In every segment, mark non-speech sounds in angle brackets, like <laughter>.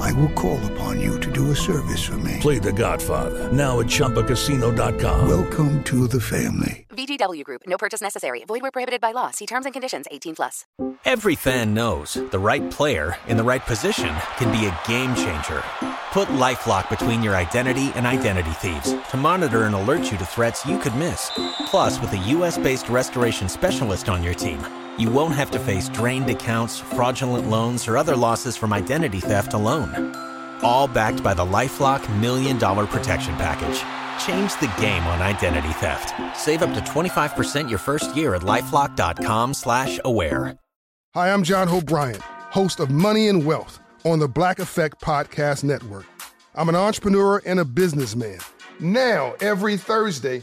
I will call upon you to do a service for me. Play The Godfather now at ChumbaCasino.com. Welcome to the family. VGW Group. No purchase necessary. Void where prohibited by law. See terms and conditions. 18 plus. Every fan knows the right player in the right position can be a game changer. Put LifeLock between your identity and identity thieves to monitor and alert you to threats you could miss. Plus, with a U.S.-based restoration specialist on your team, you won't have to face drained accounts, fraudulent loans, or other losses from identity theft alone. All backed by the LifeLock Million Dollar Protection Package. Change the game on identity theft. Save up to 25% your first year at LifeLock.com slash aware. Hi, I'm John Hope Bryant, host of Money and Wealth on the Black Effect Podcast Network. I'm an entrepreneur and a businessman. Now, every Thursday,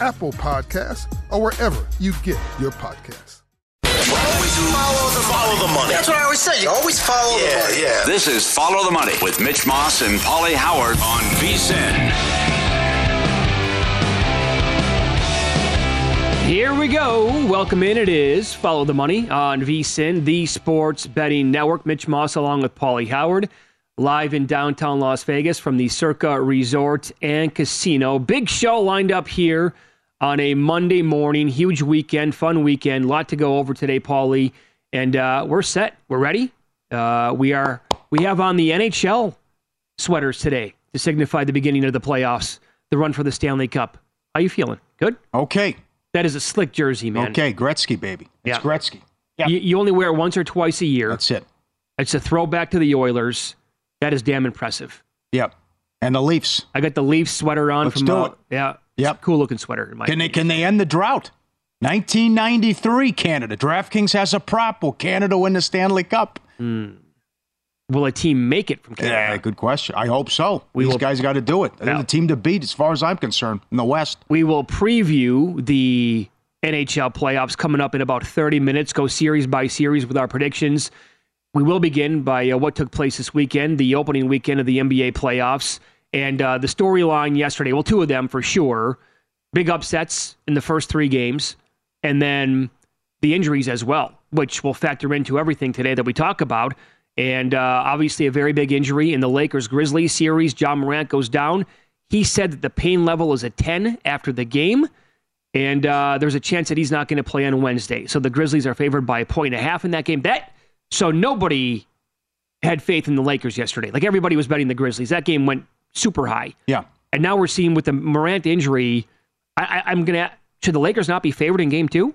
Apple Podcasts, or wherever you get your podcasts. Always follow the, follow the money. That's what I always say. You always follow yeah, the money. Yeah, This is Follow the Money with Mitch Moss and Pauly Howard on VSIN. Here we go. Welcome in. It is Follow the Money on VSIN, the sports betting network. Mitch Moss along with Pauly Howard, live in downtown Las Vegas from the Circa Resort and Casino. Big show lined up here on a Monday morning. Huge weekend, fun weekend. lot to go over today, Pauly. And uh, we're set. We're ready. Uh, we are. We have on the NHL sweaters today to signify the beginning of the playoffs, the run for the Stanley Cup. How you feeling? Good. Okay. That is a slick jersey, man. Okay, Gretzky, baby. It's Yeah. Gretzky. Yep. You, you only wear it once or twice a year. That's it. It's a throwback to the Oilers. That is damn impressive. Yep. And the Leafs. I got the Leafs sweater on Let's from do uh, it. yeah, Yep. cool looking sweater. Can they opinion. can they end the drought? 1993 Canada. DraftKings has a prop. Will Canada win the Stanley Cup? Will a team make it from Canada? Yeah, good question. I hope so. We These will- guys got to do it. They're Yeah. the team to beat as far as I'm concerned in the West. We will preview the NHL playoffs coming up in about 30 minutes. Go series by series with our predictions. We will begin by uh, what took place this weekend, the opening weekend of the NBA playoffs, and uh, the storyline yesterday. Well, two of them for sure. Big upsets in the first three games, and then the injuries as well, which will factor into everything today that we talk about. And uh, obviously, a very big injury in the Lakers Grizzlies series. Ja Morant goes down. He said that the pain level is a 10 after the game. And uh, there's a chance that he's not going to play on Wednesday. So the Grizzlies are favored by a point and a half in that game. That so nobody had faith in the Lakers yesterday. Like everybody was betting the Grizzlies. That game went super high. Yeah. And now we're seeing with the Morant injury, I, I, I'm gonna should the Lakers not be favored in game two?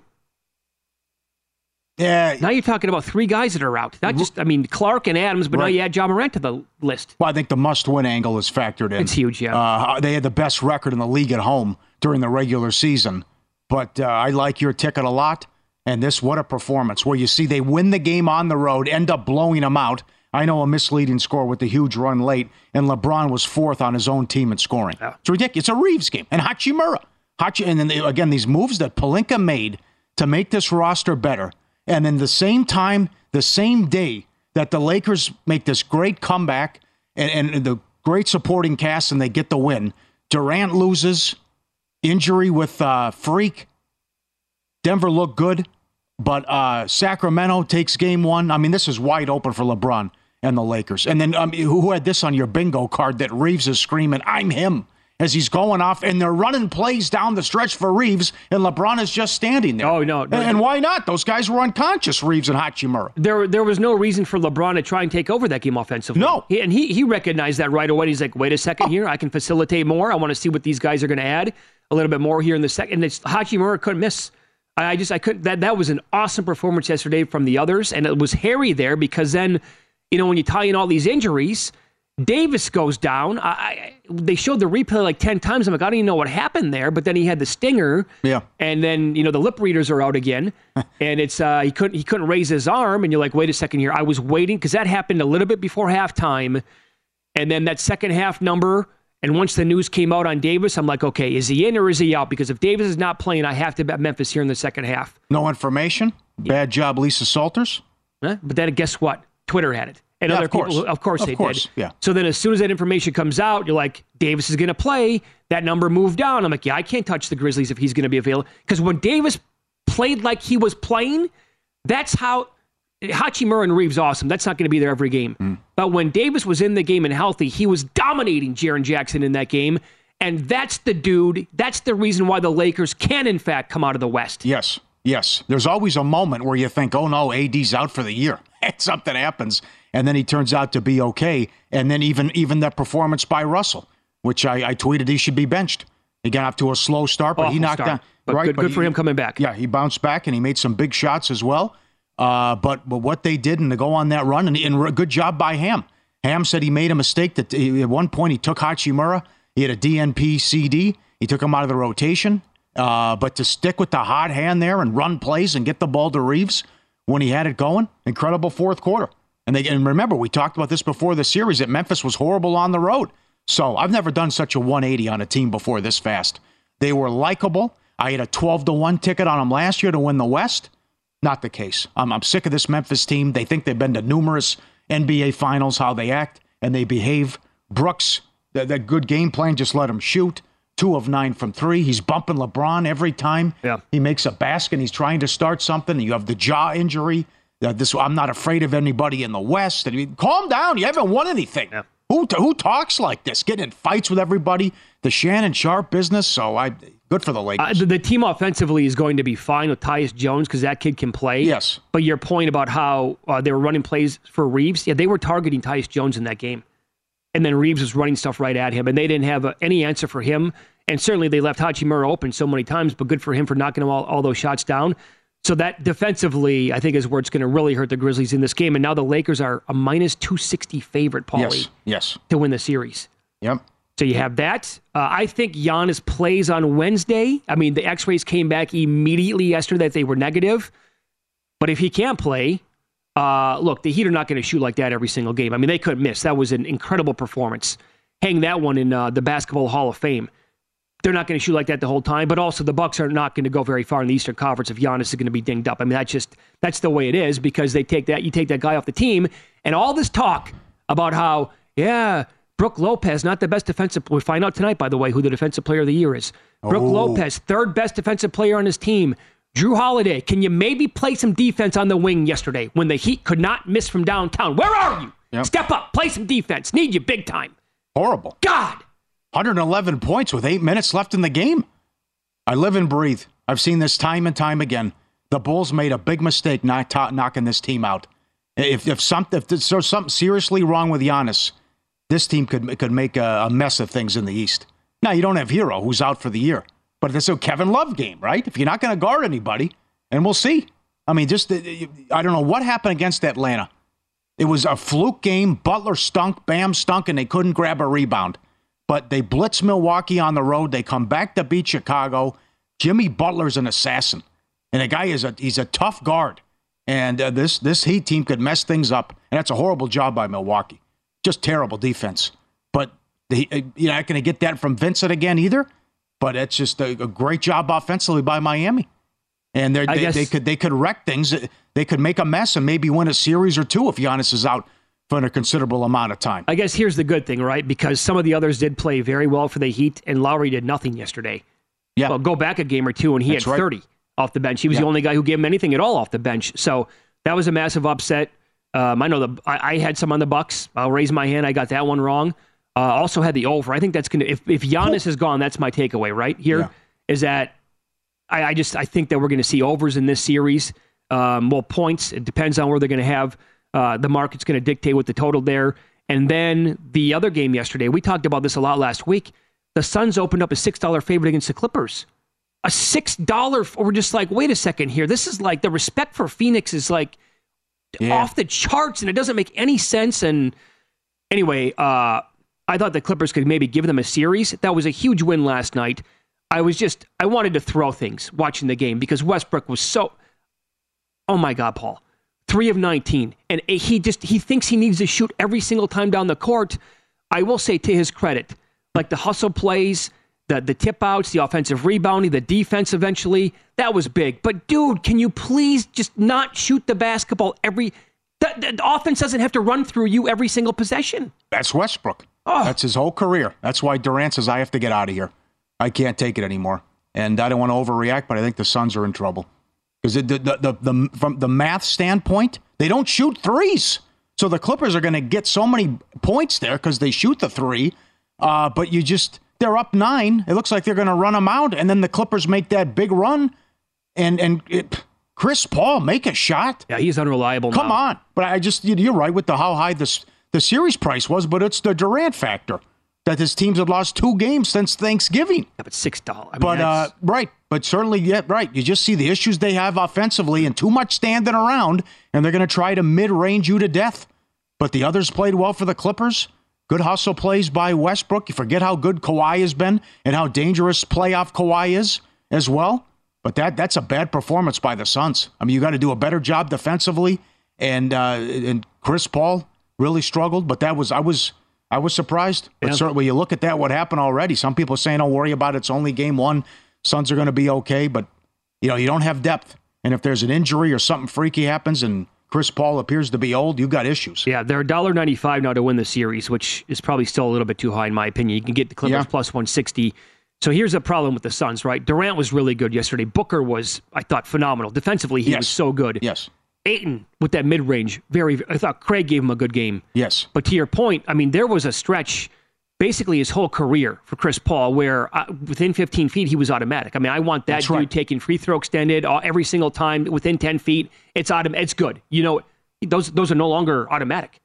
Yeah. Now you're talking about three guys that are out. Not just I mean Clarke and Adams, but now you add Ja Morant to the list. Well, I think the must-win angle is factored in. It's huge, yeah. Uh, they had the best record in the league at home during the regular season, but uh, I like your ticket a lot. And this, what a performance! Where you see they win the game on the road, end up blowing them out. I know a misleading score with the huge run late, and LeBron was fourth on his own team in scoring. It's ridiculous. It's a Reaves game, and Hachimura, Hachi, and then they, again these moves that Pelinka made to make this roster better, and then the same time, the same day that the Lakers make this great comeback and, and the great supporting cast, and they get the win. Durant loses, injury with uh, Freak. Denver looked good, but uh, Sacramento takes game one. I mean, this is wide open for LeBron and the Lakers. And then um, who had this on your bingo card that Reaves is screaming, I'm him, as he's going off, and they're running plays down the stretch for Reaves, and LeBron is just standing there. Oh, no. And, and why not? Those guys were unconscious, Reaves and Hachimura. There, there was no reason for LeBron to try and take over that game offensively. No. He, and he, he recognized that right away. He's like, wait a second here. I can facilitate more. I want to see what these guys are going to add a little bit more here in the second. And it's, Hachimura couldn't miss. I just I couldn't that that was an awesome performance yesterday from the others, and it was hairy there because then, you know, when you tie in all these injuries, Davis goes down. I, I, they showed the replay like ten times. I'm like, I don't even know what happened there. But then he had the stinger. Yeah. And then you know the lip readers are out again, <laughs> and it's uh, he couldn't he couldn't raise his arm, and you're like, wait a second here. I was waiting because that happened a little bit before halftime, and then that second half number. And once the news came out on Davis, I'm like, okay, is he in or is he out? Because if Davis is not playing, I have to bet Memphis here in the second half. No information. Bad job, Lisa Salters. Huh? But then guess what? Twitter had it. And Yeah, other of course. people, of course, Of they course, did. yeah. So then, as soon as that information comes out, you're like, Davis is going to play. That number moved down. I'm like, yeah, I can't touch the Grizzlies if he's going to be available. Because when Davis played like he was playing, that's how Hachimura and Reaves awesome. That's not going to be there every game. Hmm. But when Davis was in the game and healthy, he was dominating Jaren Jackson in that game. And that's the dude. That's the reason why the Lakers can, in fact, come out of the West. Yes, yes. There's always a moment where you think, oh no, AD's out for the year. <laughs> And something happens, and then he turns out to be okay. And then even even that performance by Russell, which I, I tweeted he should be benched. He got off to a slow start, but he knocked start. down. But right, good- good for he- him coming back. Yeah, he bounced back and he made some big shots as well. Uh, but but what they did and to go on that run and, and good job by Ham. Ham said he made a mistake that he, at one point he took Hachimura. He had a DNP CD. He took him out of the rotation. Uh, but to stick with the hot hand there and run plays and get the ball to Reaves when he had it going, incredible fourth quarter. And they and remember we talked about this before the series that Memphis was horrible on the road. So I've never done such a 180 on a team before this fast. They were likable. I had a 12 to 1 ticket on them last year to win the West. Not the case. I'm, I'm sick of this Memphis team. They think they've been to numerous NBA finals, how they act and they behave. Brooks, that, that good game plan, just let him shoot. Two of nine from three. He's bumping LeBron every time Yeah. he makes a basket. And he's trying to start something. You have the jaw injury. Uh, this I'm not afraid of anybody in the West. I mean, calm down. You haven't won anything. Yeah. Who who talks like this? Getting in fights with everybody. The Shannon Sharpe business. So I good for the Lakers. Uh, the, the team offensively is going to be fine with Tyus Jones because that kid can play. Yes. But your point about how uh, they were running plays for Reaves, yeah, they were targeting Tyus Jones in that game. And then Reaves was running stuff right at him, and they didn't have uh, any answer for him. And certainly they left Hachimura open so many times, but good for him for knocking all, all those shots down. So that defensively, I think, is where it's going to really hurt the Grizzlies in this game. And now the Lakers are a minus 260 favorite, Pauly, yes. Yes. to win the series. Yep. So you have that. Uh, I think Giannis plays on Wednesday. I mean, the X-rays came back immediately yesterday that they were negative. But if he can't play, uh, look, the Heat are not going to shoot like that every single game. I mean, they couldn't miss. That was an incredible performance. Hang that one in uh, the Basketball Hall of Fame. They're not going to shoot like that the whole time. But also, the Bucks are not going to go very far in the Eastern Conference if Giannis is going to be dinged up. I mean, that's just that's the way it is because they take that you take that guy off the team, and all this talk about how yeah. Brook Lopez, not the best defensive. We find out tonight, by the way, who the defensive player of the year is. Brook oh. Lopez, third best defensive player on his team. Jrue Holiday, can you maybe play some defense on the wing yesterday when the Heat could not miss from downtown? Where are you? Yep. Step up, play some defense. Need you big time. Horrible. God. 111 points with eight minutes left in the game. I live and breathe. I've seen this time and time again. The Bulls made a big mistake not knocking this team out. If if something if there's something seriously wrong with Giannis, this team could could make a, a mess of things in the East. Now you don't have Herro who's out for the year, but it's a Kevin Love game, right? If you're not going to guard anybody, and we'll see. I mean, just I don't know what happened against Atlanta. It was a fluke game. Butler stunk, Bam stunk, and they couldn't grab a rebound. But they blitz Milwaukee on the road. They come back to beat Chicago. Jimmy Butler's an assassin, and the guy is a he's a tough guard. And uh, this this Heat team could mess things up, and that's a horrible job by Milwaukee. Just terrible defense. But the, uh, you're not going to get that from Vincent again either. But it's just a, a great job offensively by Miami, and they guess- they could they could wreck things. They could make a mess and maybe win a series or two if Giannis is out for a considerable amount of time. I guess here's the good thing, right? Because some of the others did play very well for the Heat, and Lowry did nothing yesterday. Yeah. Well, go back a game or two, and he That's had right. 30 off the bench. He was Yeah. the only guy who gave him anything at all off the bench. So that was a massive upset. Um, I know the I, I had some on the Bucks. I'll raise my hand. I got that one wrong. Uh, also had the over. I think that's gonna if if Giannis is gone, that's my takeaway. Right here is Yeah. that I, I just I think that we're going to see overs in this series. Um, well, points. It depends on where they're going to have. Uh, the market's going to dictate what the total there. And then the other game yesterday, we talked about this a lot last week. The Suns opened up a six dollar favorite against the Clippers. a six dollar. We're just like, wait a second here. This is like the respect for Phoenix is like Yeah. off the charts, and it doesn't make any sense. And anyway, uh, I thought the Clippers could maybe give them a series. That was a huge win last night. I was just I wanted to throw things watching the game because Westbrook was so. Oh my God, Paul, three of nineteen, and he just he thinks he needs to shoot every single time down the court. I will say to his credit, like the hustle plays, the the tip outs, the offensive rebounding, the defense eventually, that was big. But dude, can you please just not shoot the basketball every the, the offense doesn't have to run through you every single possession. That's Westbrook. Oh. That's his whole career. That's why Durant says, I have to get out of here. I can't take it anymore. And I don't want to overreact, but I think the Suns are in trouble. Because the, the, the, the, from the math standpoint, they don't shoot threes. So the Clippers are going to get so many points there because they shoot the three. Uh, but you just, they're up nine. It looks like they're going to run them out. And then the Clippers make that big run. And, and it, Chris Paul, make a shot. Yeah, he's unreliable. Come now. on. But I just, you- you're right with the how high this the series price was, but it's the Durant factor that his teams have lost two games since Thanksgiving. Yeah, but six dollars. I mean, But uh, right, but certainly, yeah, right. You just see the issues they have offensively and too much standing around, and they're going to try to mid-range you to death. But the others played well for the Clippers. Good hustle plays by Westbrook. You forget how good Kawhi has been and how dangerous playoff Kawhi is as well. But that that's a bad performance by the Suns. I mean, you got to do a better job defensively. And uh, and Chris Paul really struggled, but that was I was I was surprised. But Yeah. certainly, you look at that, what happened already. Some people are saying, "Don't worry about it. It's only game one. Suns are going to be okay." But you know, you don't have depth, and if there's an injury or something freaky happens, and Chris Paul appears to be old, you got issues. yeah, they're $1.95 now to win the series, which is probably still a little bit too high in my opinion. You can get the Clippers Yeah. plus 160. So here's the problem with the Suns, right? Durant was really good yesterday. Booker was, I thought, phenomenal. Defensively, he Yes. was so good. Yes, Ayton with that mid range, very. I thought Craig gave him a good game. yes, But to your point, I mean, there was a stretch, basically his whole career for Chris Paul, where uh, within 15 feet he was automatic. I mean, I want that That's dude right. taking free throw extended uh, every single time within 10 feet. It's autom- It's good. You know, those those are no longer automatic.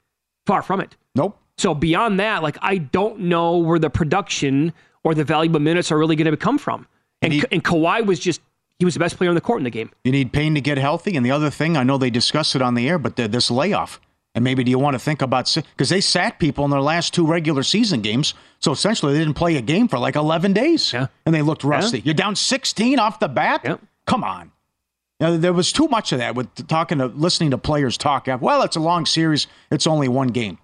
Far from it. nope. So beyond that, like I don't know where the production or the valuable minutes are really going to come from. And He- and Kawhi was just he was the best player on the court in the game. You need Payne to get healthy. And the other thing, I know they discussed it on the air, but the, this layoff. And maybe do you want to think about because they sat people in their last two regular season games, so essentially they didn't play a game for like eleven days, Yeah. and they looked rusty. You're down sixteen off the bat. Yep. Come on, you know, there was too much of that with talking to listening to players talk. Well, it's a long series; it's only one game.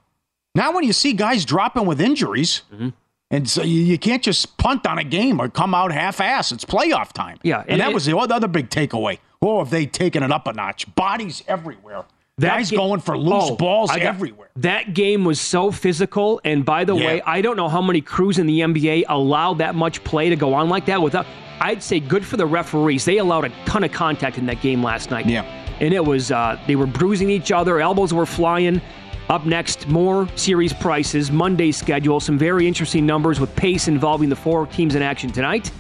Now, when you see guys dropping with injuries, Mm-hmm. and so you, you can't just punt on a game or come out half-ass. It's playoff time. Yeah, and, and that it- was the other big takeaway. Oh, have they taken it up a notch? Bodies everywhere. Guys ga- going for loose Oh, balls got- everywhere. That game was so physical. And by the Yeah. way, I don't know how many crews in the NBA allowed that much play to go on like that without. I'd say good for the referees. They allowed a ton of contact in that game last night. Yeah. And it was, uh, they were bruising each other, elbows were flying. Up next, more series prices, Monday schedule, some very interesting numbers with pace involving the four teams in action tonight.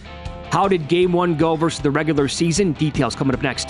How did game one go versus the regular season? Details coming up next.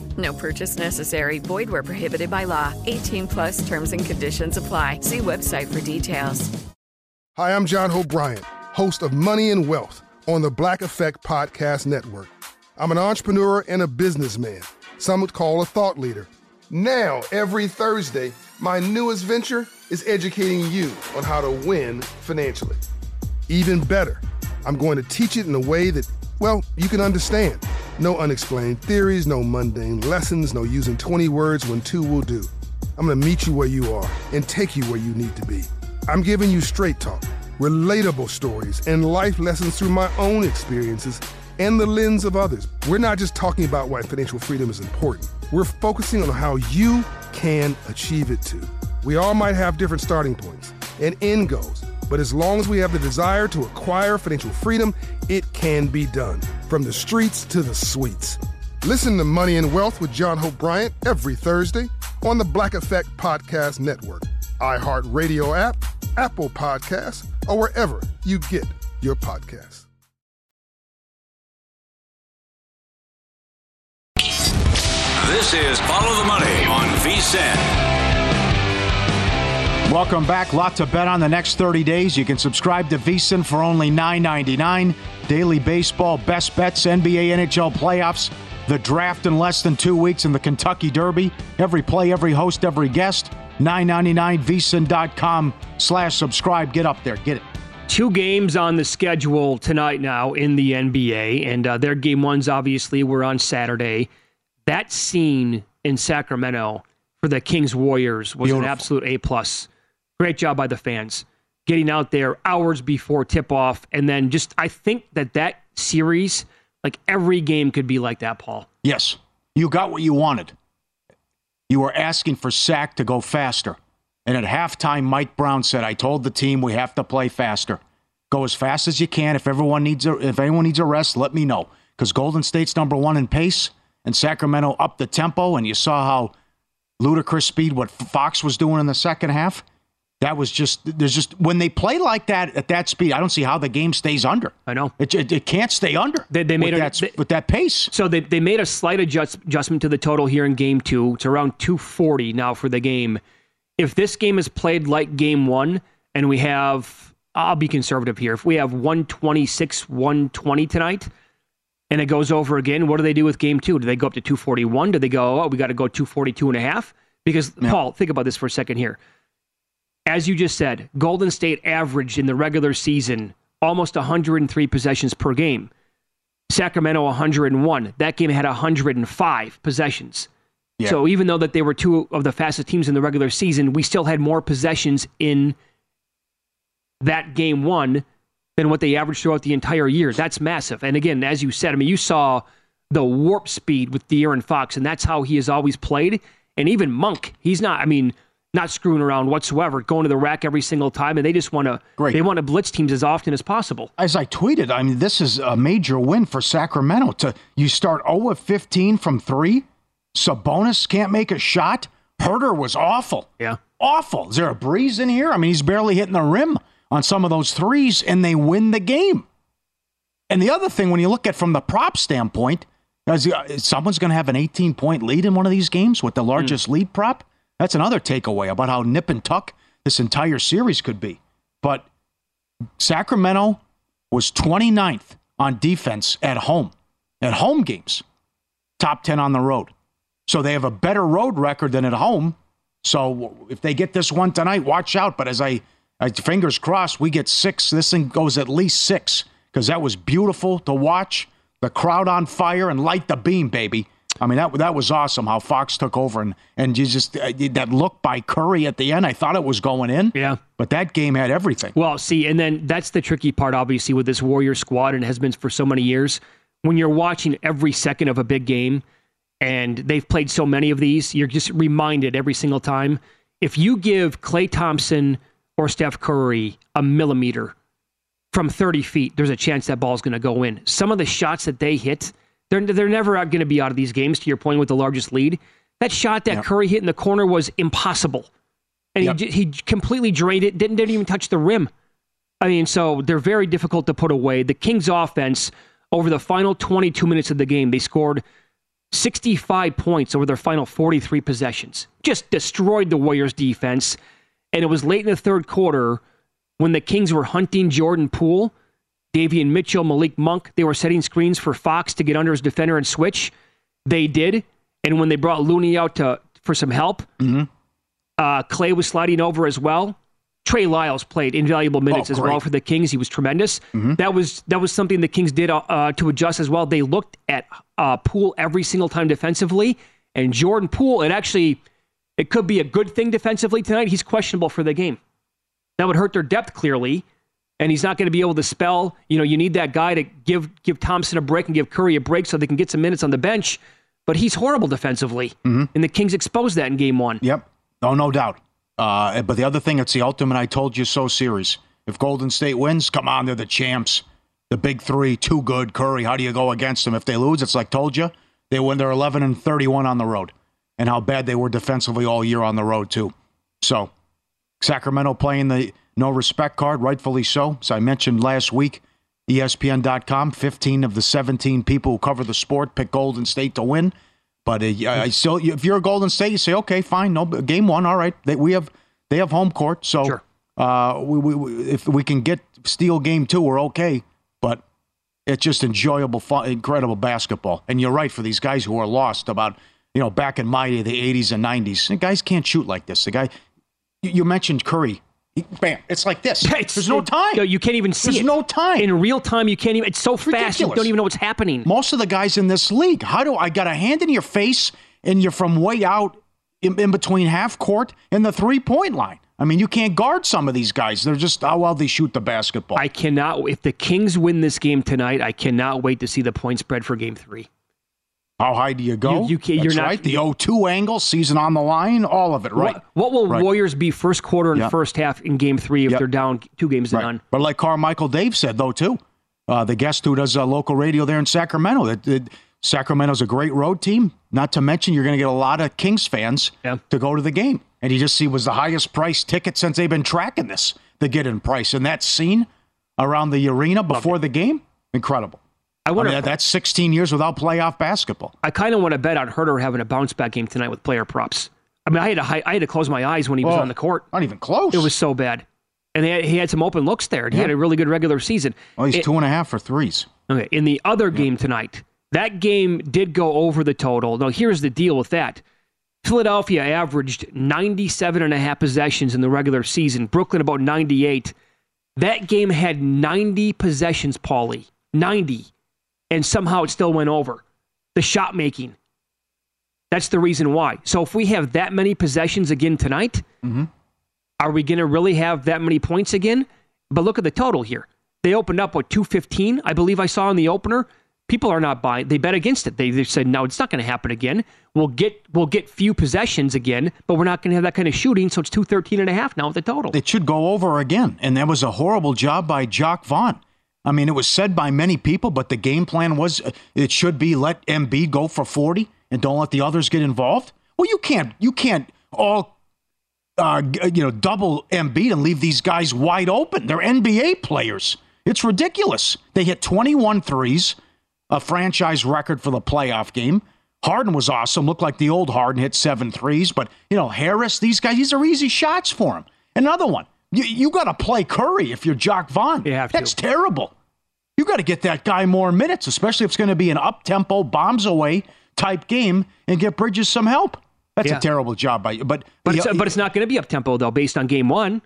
No purchase necessary. Void where prohibited by law. 18 plus terms and conditions apply. See website for details. Hi, I'm John Bryant, host of Money and Wealth on the Black Effect Podcast Network. I'm an entrepreneur and a businessman. Some would call a thought leader. Now, every Thursday, my newest venture is educating you on how to win financially. Even better, I'm going to teach it in a way that, well, you can understand. No unexplained theories, no mundane lessons, no using 20 words when two will do. I'm to meet you where you are and take you where you need to be. I'm giving you straight talk relatable stories, and life lessons through my own experiences and the lens of others. We're not just talking about why financial freedom is important, we're focusing on how you can achieve it too. We all might have different starting points and end goals, but as long as we have the desire to acquire financial freedom, it can be done. From the streets to the suites. Listen to Money and Wealth with John Hope Bryant every Thursday on the Black Effect Podcast Network, iHeartRadio app, Apple Podcasts, or wherever you get your podcasts. This is Follow the Money on VSIN. Welcome back. Lot to bet on the next 30 days. You can subscribe to VSIN for only $9.99. Daily baseball, best bets, NBA, NHL playoffs, the draft in less than two weeks, and the Kentucky Derby. Every play, every host, every guest. 999 vsin.com slash subscribe. Get up there. Get it. Two games on the schedule tonight now in the NBA, and uh, their game ones obviously were on Saturday. That scene in Sacramento for the Kings Warriors was Beautiful. an absolute A plus. Great job by the fans getting out there hours before tip off, and then just I think that that series, like every game, could be like that. Paul. Yes, you got what you wanted. You were asking for Sack to go faster. And at halftime, Mike Brown said, I told the team we have to play faster. Go as fast as you can. If everyone needs a, if anyone needs a rest, let me know. Because Golden State's number one in pace, and Sacramento upped the tempo, and you saw how ludicrous speed what Fox was doing in the second half. That was just there's just when they play like that at that speed, I don't see how the game stays under. I know it, it, it can't stay under. They, they made with, a, that, they, with that pace. So they they made a slight adjust, adjustment to the total here in game two. It's around 240 now for the game. If this game is played like game one, and we have, I'll be conservative here. If we have 126, 120 tonight, and it goes over again, what do they do with game two? Do they go up to 241? Do they go, oh, we got to go 242 and a half? Because yeah. Paul, think about this for a second here as you just said, Golden State averaged in the regular season almost 103 possessions per game. Sacramento 101. That game had 105 possessions. Yeah. So even though that they were two of the fastest teams in the regular season, we still had more possessions in that game one than what they averaged throughout the entire year. That's massive. And again, as you said, I mean, you saw the warp speed with De'Aaron Fox, and that's how he has always played. And even Monk, he's not. I mean, not screwing around whatsoever, going to the rack every single time, and they just want to they want to blitz teams as often as possible. As I tweeted, I mean, this is a major win for Sacramento. To you start 0 of 15 from three, Sabonis can't make a shot. Huerter was awful. Yeah, awful. Is there a breeze in here? I mean, he's barely hitting the rim on some of those threes, and they win the game. And the other thing, when you look at from the prop standpoint, is someone's going to have an 18 point lead in one of these games with the largest mm. lead prop. That's another takeaway about how nip and tuck this entire series could be. But Sacramento was 29th on defense at home, at home games, top 10 on the road. So they have a better road record than at home. So if they get this one tonight, watch out. But as I, I fingers crossed, we get six. This thing goes at least six because that was beautiful to watch. The crowd on fire and light the beam, baby. I mean, that that was awesome how Fox took over and and you just uh, that look by Curry at the end. I thought it was going in. Yeah. But that game had everything. Well, see, and then that's the tricky part, obviously, with this Warrior squad, and has been for so many years. When you're watching every second of a big game, and they've played so many of these, you're just reminded every single time. If you give Klay Thompson or Steph Curry a millimeter, from 30 feet, there's a chance that ball's going to go in. Some of the shots that they hit, they're they're never going to be out of these games. To your point, with the largest lead, that shot that yep. Curry hit in the corner was impossible, and yep. he he completely drained it. Didn't didn't even touch the rim. I mean, so they're very difficult to put away. The Kings' offense over the final 22 minutes of the game, they scored 65 points over their final 43 possessions. Just destroyed the Warriors' defense. And it was late in the third quarter when the Kings were hunting Jordan Poole, Davion Mitchell, Malik Monk. They were setting screens for Fox to get under his defender and switch. They did. And when they brought Looney out to for some help, mm-hmm. uh, Klay was sliding over as well. Trey Lyles played invaluable minutes oh, as well for the Kings. He was tremendous. Mm-hmm. That was that was something the Kings did uh, uh, to adjust as well. They looked at uh, Poole every single time defensively, and Jordan Poole. It actually it could be a good thing defensively tonight. He's questionable for the game. That would hurt their depth clearly, and he's not going to be able to spell. You know, you need that guy to give give Thompson a break and give Curry a break so they can get some minutes on the bench. But he's horrible defensively, mm-hmm. and the Kings exposed that in game one. Yep. Oh, no doubt. Uh, but the other thing, it's the ultimate I told you so series. If Golden State wins, come on, they're the champs. The big three, too good. Curry, how do you go against them? If they lose, it's like told you, they win. They're 11 and 31 on the road, and how bad they were defensively all year on the road too. So, Sacramento playing the no respect card, rightfully so. As I mentioned last week, ESPN.com, 15 of the 17 people who cover the sport pick Golden State to win. But uh, I still, if you're a Golden State, you say, okay, fine, no game one, all right. They, we have they have home court, so sure. uh, we, we, if we can get steal game two, we're okay. But it's just enjoyable, fun, incredible basketball. And you're right for these guys who are lost about you know back in my day, the 80s and 90s. The guys can't shoot like this. The guy you mentioned Curry bam, it's like this. It's, There's no time. You can't even see There's it. no time. In real time, you can't even. It's so fast, you don't even know what's happening. Most of the guys in this league, how do I got a hand in your face and you're from way out in, in between half court and the three point line? I mean, you can't guard some of these guys. They're just how well they shoot the basketball. I cannot. If the Kings win this game tonight, I cannot wait to see the point spread for Game Three. How high do you go? You, you you're not, right. The 0-2 angle, season on the line, all of it, right? What, what will right. Warriors be first quarter and yep. first half in game three if yep. they're down two games right. none? But like Carmichael Dave said, though, too, uh, the guest who does uh, local radio there in Sacramento, that, that Sacramento's a great road team. Not to mention, you're going to get a lot of Kings fans yeah. to go to the game. And he just see was the highest price ticket since they've been tracking this, the get in price. And that scene around the arena before the game, incredible. I wonder. I mean, that's 16 years without playoff basketball. I kind of want to bet on Huerter having a bounce back game tonight with player props. I mean, I had to I had to close my eyes when he was oh, on the court. Not even close. It was so bad, and had, he had some open looks there. He yeah. had a really good regular season. Oh, he's it, two and a half for threes. Okay, in the other yeah. game tonight, that game did go over the total. Now, here's the deal with that. Philadelphia averaged 97 and a half possessions in the regular season. Brooklyn about 98. That game had 90 possessions, Pauly. 90 and somehow it still went over. The shot making. That's the reason why. So if we have that many possessions again tonight, mm-hmm. are we going to really have that many points again? But look at the total here. They opened up with 215, I believe I saw in the opener. People are not buying. They bet against it. They, they said, "No, it's not going to happen again. We'll get we'll get few possessions again, but we're not going to have that kind of shooting." So it's 213 and a half now at the total. It should go over again, and that was a horrible job by Jacque Vaughn. I mean, it was said by many people, but the game plan was uh, it should be let Embiid go for 40 and don't let the others get involved. Well, you can't you can't all uh, you know double Embiid and leave these guys wide open. They're NBA players. It's ridiculous. They hit 21 threes, a franchise record for the playoff game. Harden was awesome. Looked like the old Harden hit seven threes, but you know Harris, these guys, these are easy shots for him. Another one. You, you got to play Curry if you're Jacque Vaughn. You have to. That's terrible. You got to get that guy more minutes, especially if it's going to be an up tempo, bombs away type game, and get Bridges some help. That's yeah. a terrible job by you. But but it's, but it's not going to be up tempo though, based on game one.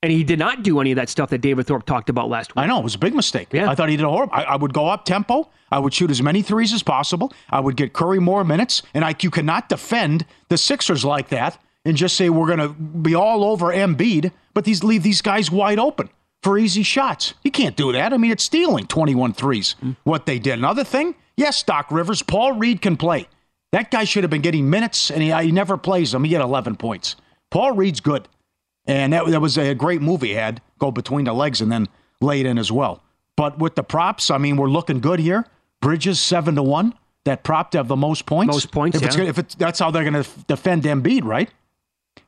And he did not do any of that stuff that David Thorpe talked about last week. I know it was a big mistake. Yeah. I thought he did a horrible. I, I, would go up tempo. I would shoot as many threes as possible. I would get Curry more minutes, and I, you cannot defend the Sixers like that and just say we're going to be all over Embiid, but these leave these guys wide open for easy shots. You can't do that. I mean, it's stealing 21 threes, what they did. Another thing, yes, Doc Rivers, Paul Reed can play. That guy should have been getting minutes, and he, he never plays them. He had 11 points. Paul Reed's good. And that, that was a great move he had, go between the legs and then laid in as well. But with the props, I mean, we're looking good here. Bridges seven to one. That prop to have the most points. Most points, If yeah. gonna, if it's that's how they're going to defend Embiid, right?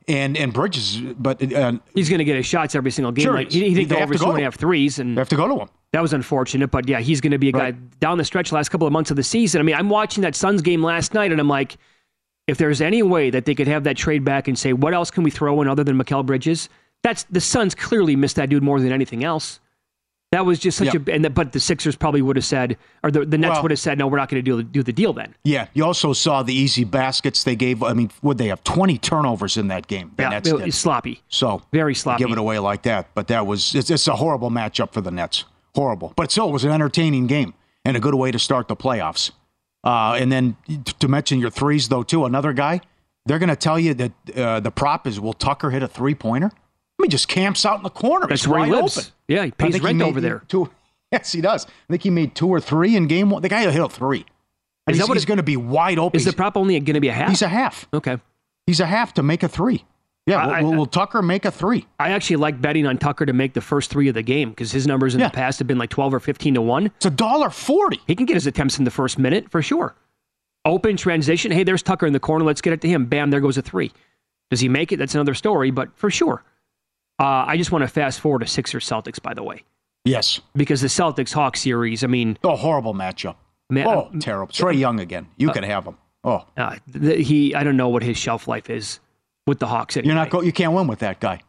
And and Bridges, but uh, He's going to get his shots every single game. Sure like, he he, didn't They go have over to two go to half threes, and they have to go to him. that was unfortunate. But yeah, he's going to be a guy Right. down the stretch last couple of months of the season. I mean, I'm watching that Suns game last night, and I'm like, if there's any way that they could have that trade back and say, what else can we throw in other than Mikal Bridges? That's the Suns clearly missed that dude more than anything else. That was just such Yeah. a, and the, but the Sixers probably would have said, or the, the Nets Well- would have said, no, we're not going to do do the deal then. Yeah, you also saw the easy baskets they gave. I mean, would they have twenty turnovers in that game? The Yeah, Nets it- did. sloppy, So very sloppy. give it away like that. But that was it's, it's a horrible matchup for the Nets. Horrible, but still, it was an entertaining game and a good way to start the playoffs. Uh, and then to mention your threes though too, another guy they're going to tell you that uh, the prop is will Tucker hit a three pointer? I mean, just camps out in the corner. That's He's where he lives. open. Yeah, he pays rent made over there. Two, <laughs> yes, he does. I think he made two or three in game one. The guy hit a three. Is that what he's going to be wide open. Is the prop only going to be a half? He's a half. okay. He's a half to make a three. Yeah, I- will, will Tucker make a three? I actually like betting on Tucker to make the first three of the game because his numbers in Yeah. the past have been like 12 or 15 to 1. It's a dollar forty. He can get his attempts in the first minute for sure. Open transition. Hey, there's Tucker in the corner. Let's get it to him. Bam, there goes a three. Does he make it? That's another story, but for sure. Uh, I just want to fast forward to Sixers Celtics, by the way, Yes. because the Celtics Hawks series, I mean, Oh, horrible matchup. man, oh, terrible. Trae Young again. You could have him. Oh, uh, th- he, I don't know what his shelf life is with the Hawks. Anyway. you're not. Go, you can't win with that guy.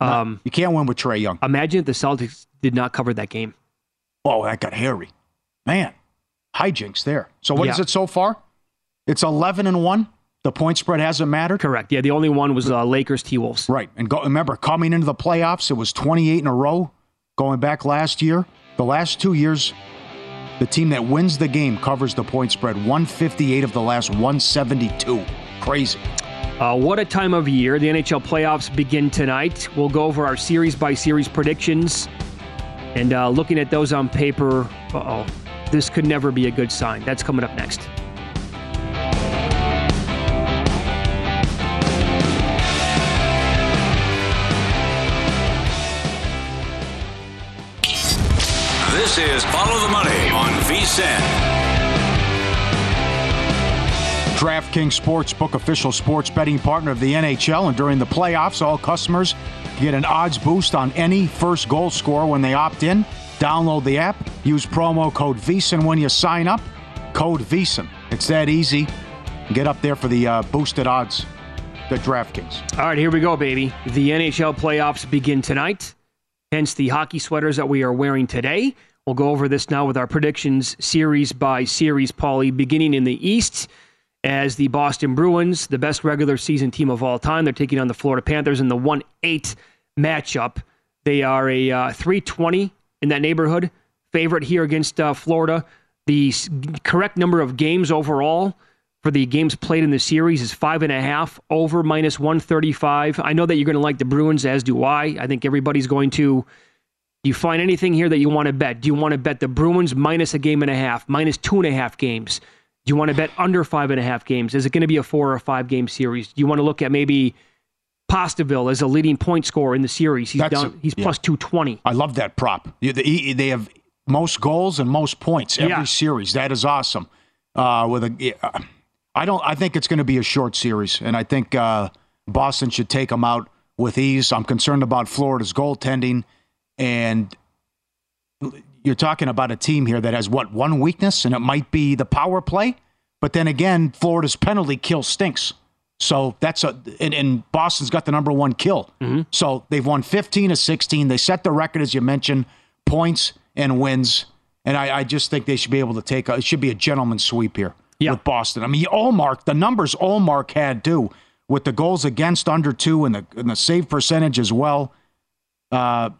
Um, You can't win with Trae Young. imagine if the Celtics did not cover that game. Oh, that got hairy. Man, hijinks there. So what is Yeah. it so far? It's eleven and one. The point spread hasn't mattered. Correct. Yeah, the only one was uh, Lakers T Wolves. Right. And go, remember, coming into the playoffs, it was 28 in a row. Going back last year, the last two years, the team that wins the game covers the point spread 158 of the last 172. Crazy. Uh, what a time of year. The NHL playoffs begin tonight. We'll go over our series by series predictions. And uh, looking at those on paper, uh oh, this could never be a good sign. That's coming up next. This is Follow the Money on VSIN. DraftKings Sportsbook, official sports betting partner of the NHL. And during the playoffs, all customers get an odds boost on any first goal score when they opt in. Download the app, use promo code VSIN when you sign up. Code VSIN. It's that easy. Get up there for the uh, boosted odds at DraftKings. All right, here we go, baby. The NHL playoffs begin tonight, hence the hockey sweaters that we are wearing today. We'll go over this now with our predictions series by series, Pauly, beginning in the East as the Boston Bruins, the best regular season team of all time. They're taking on the Florida Panthers in the 1 8 matchup. They are a uh, 320 in that neighborhood, favorite here against uh, Florida. The s- correct number of games overall for the games played in the series is five and a half over minus 135. I know that you're going to like the Bruins, as do I. I think everybody's going to. Do you find anything here that you want to bet? Do you want to bet the Bruins minus a game and a half, minus two and a half games? Do you want to bet <sighs> under five and a half games? Is it going to be a four or five game series? Do you want to look at maybe Pastaville as a leading point scorer in the series? He's That's down. a- he's yeah. plus 220. I love that prop. They have most goals and most points every Yeah. series. That is awesome. Uh, with a, I don't. I think it's going to be a short series, and I think uh, Boston should take them out with ease. I'm concerned about Florida's goaltending, and you're talking about a team here that has what one weakness, and it might be the power play. But then again, Florida's penalty kill stinks. So that's a and, and Boston's got the number one kill. So they've won 15 to 16. They set the record as you mentioned, points and wins. And I, I just think they should be able to take. A, it should be a gentleman's sweep here with Boston. I mean, Ullmark, the numbers Ullmark had too, with the goals against under two and the and the save percentage as well. Uh,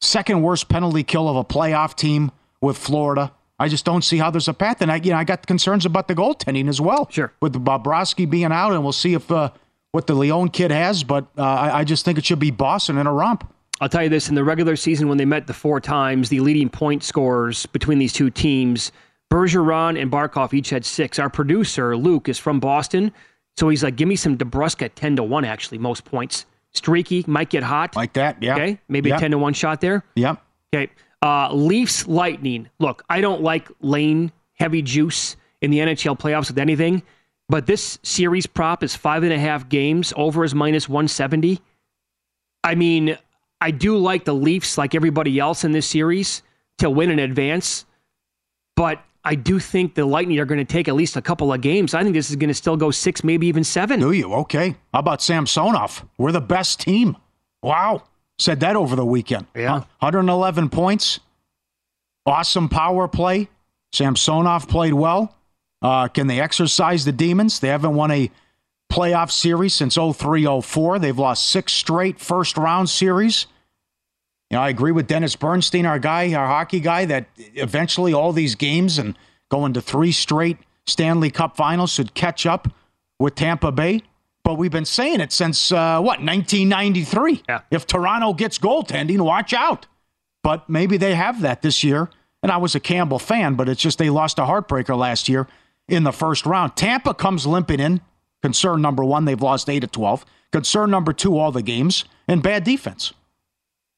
second worst penalty kill of a playoff team with Florida. I just don't see how there's a path, and I, you know, I got concerns about the goaltending as well. Sure, with Bobrovsky being out, and we'll see if uh, what the Leone kid has. But uh, I, I just think it should be Boston in a romp. I'll tell you this in the regular season, when they met the four times, the leading point scorers between these two teams, Bergeron and Barkov each had six. Our producer, Luke, is from Boston. So he's like, give me some DeBrusk at 10 to 1, actually, most points streaky, might get hot. Like that, yeah. Okay, maybe Yep. a 10 to 1 shot there. Yep. Okay. Uh, Leafs Lightning. Look, I don't like lane heavy juice in the NHL playoffs with anything, but this series prop is five and a half games. Over is minus 170. I mean, I do like the Leafs, like everybody else in this series, to win in advance, but I do think the Lightning are going to take at least a couple of games. I think this is going to still go six, maybe even seven. Do you? Okay. How about Samsonov? We're the best team. Wow. Said that over the weekend. Yeah. 111 points. Awesome power play. Samsonov played well. Uh, can they exercise the demons? They haven't won a playoff series since 03 04. They've lost six straight first round series. You know, I agree with Dennis Bernstein, our guy, our hockey guy, that eventually all these games and going to three straight Stanley Cup finals should catch up with Tampa Bay. But we've been saying it since, uh, what, 1993. Yeah. If Toronto gets goaltending, watch out. But maybe they have that this year. And I was a Campbell fan, but it's just they lost a heartbreaker last year in the first round. Tampa comes limping in. Concern number one, they've lost 8 of 12. Concern number two, all the games, and bad defense.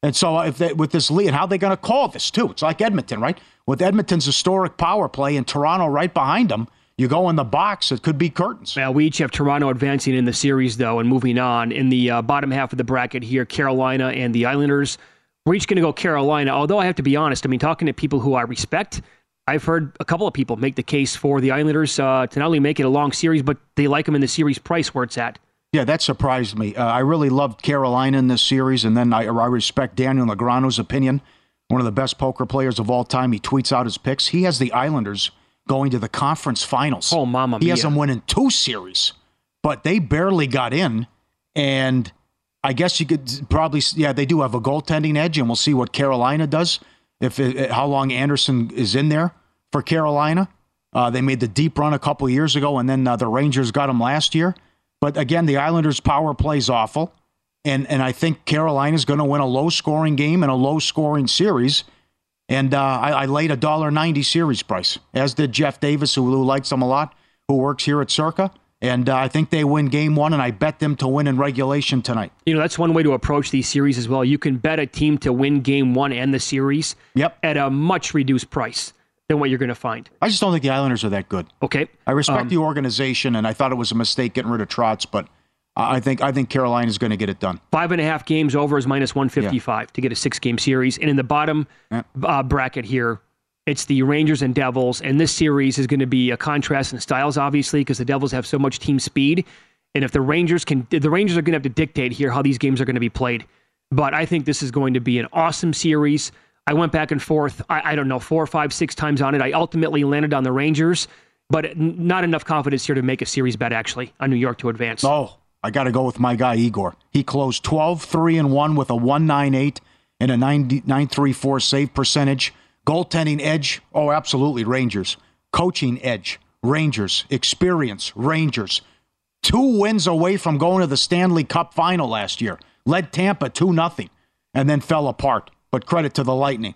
And so, if they, with this lead, how are they going to call this too? It's like Edmonton, right? With Edmonton's historic power play and Toronto right behind them, you go in the box, it could be curtains. Well, we each have Toronto advancing in the series, though, and moving on. In the uh, bottom half of the bracket here, Carolina and the Islanders. We're each going to go Carolina, although I have to be honest. I mean, talking to people who I respect, I've heard a couple of people make the case for the Islanders uh, to not only make it a long series, but they like them in the series price where it's at. Yeah, that surprised me. Uh, I really loved Carolina in this series, and then I, I respect Daniel Negreanu's opinion. One of the best poker players of all time. He tweets out his picks. He has the Islanders going to the conference finals. Oh, mama He has them winning two series, but they barely got in. And I guess you could probably, yeah, they do have a goaltending edge, and we'll see what Carolina does. If it, how long Andersen is in there for Carolina. Uh, they made the deep run a couple years ago, and then uh, the Rangers got them last year. But again, the Islanders' power plays awful, and and I think Carolina is going to win a low scoring game and a low scoring series. And uh, I, I laid a dollar ninety series price, as did Jeff Davis, who, who likes them a lot, who works here at Circa. And uh, I think they win game one, and I bet them to win in regulation tonight. You know, that's one way to approach these series as well. You can bet a team to win game one and the series Yep. at a much reduced price than what you're going to find. I just don't think the Islanders are that good. Okay. I respect Um, the organization, and I thought it was a mistake getting rid of Trotz, but I think I think Carolina's going to get it done. Five and a half games over is minus 155 to get a six game series. And in the bottom Yeah. uh, bracket here, it's the Rangers and Devils. And this series is going to be a contrast in styles, obviously, because the Devils have so much team speed. And if the Rangers can, the Rangers are going to have to dictate here how these games are going to be played. But I think this is going to be an awesome series. I went back and forth, I, I don't know, four, five, six times on it. I ultimately landed on the Rangers, but not enough confidence here to make a series bet, actually, on New York to advance. Oh, I got to go with my guy Igor. He closed 12 3 and 1 with a 198 and a 90 934 save percentage. Goaltending edge, oh, absolutely, Rangers. Coaching edge, Rangers. Experience, Rangers. Two wins away from going to the Stanley Cup final last year. Led Tampa 2 nothing, and then fell apart. But credit to the Lightning.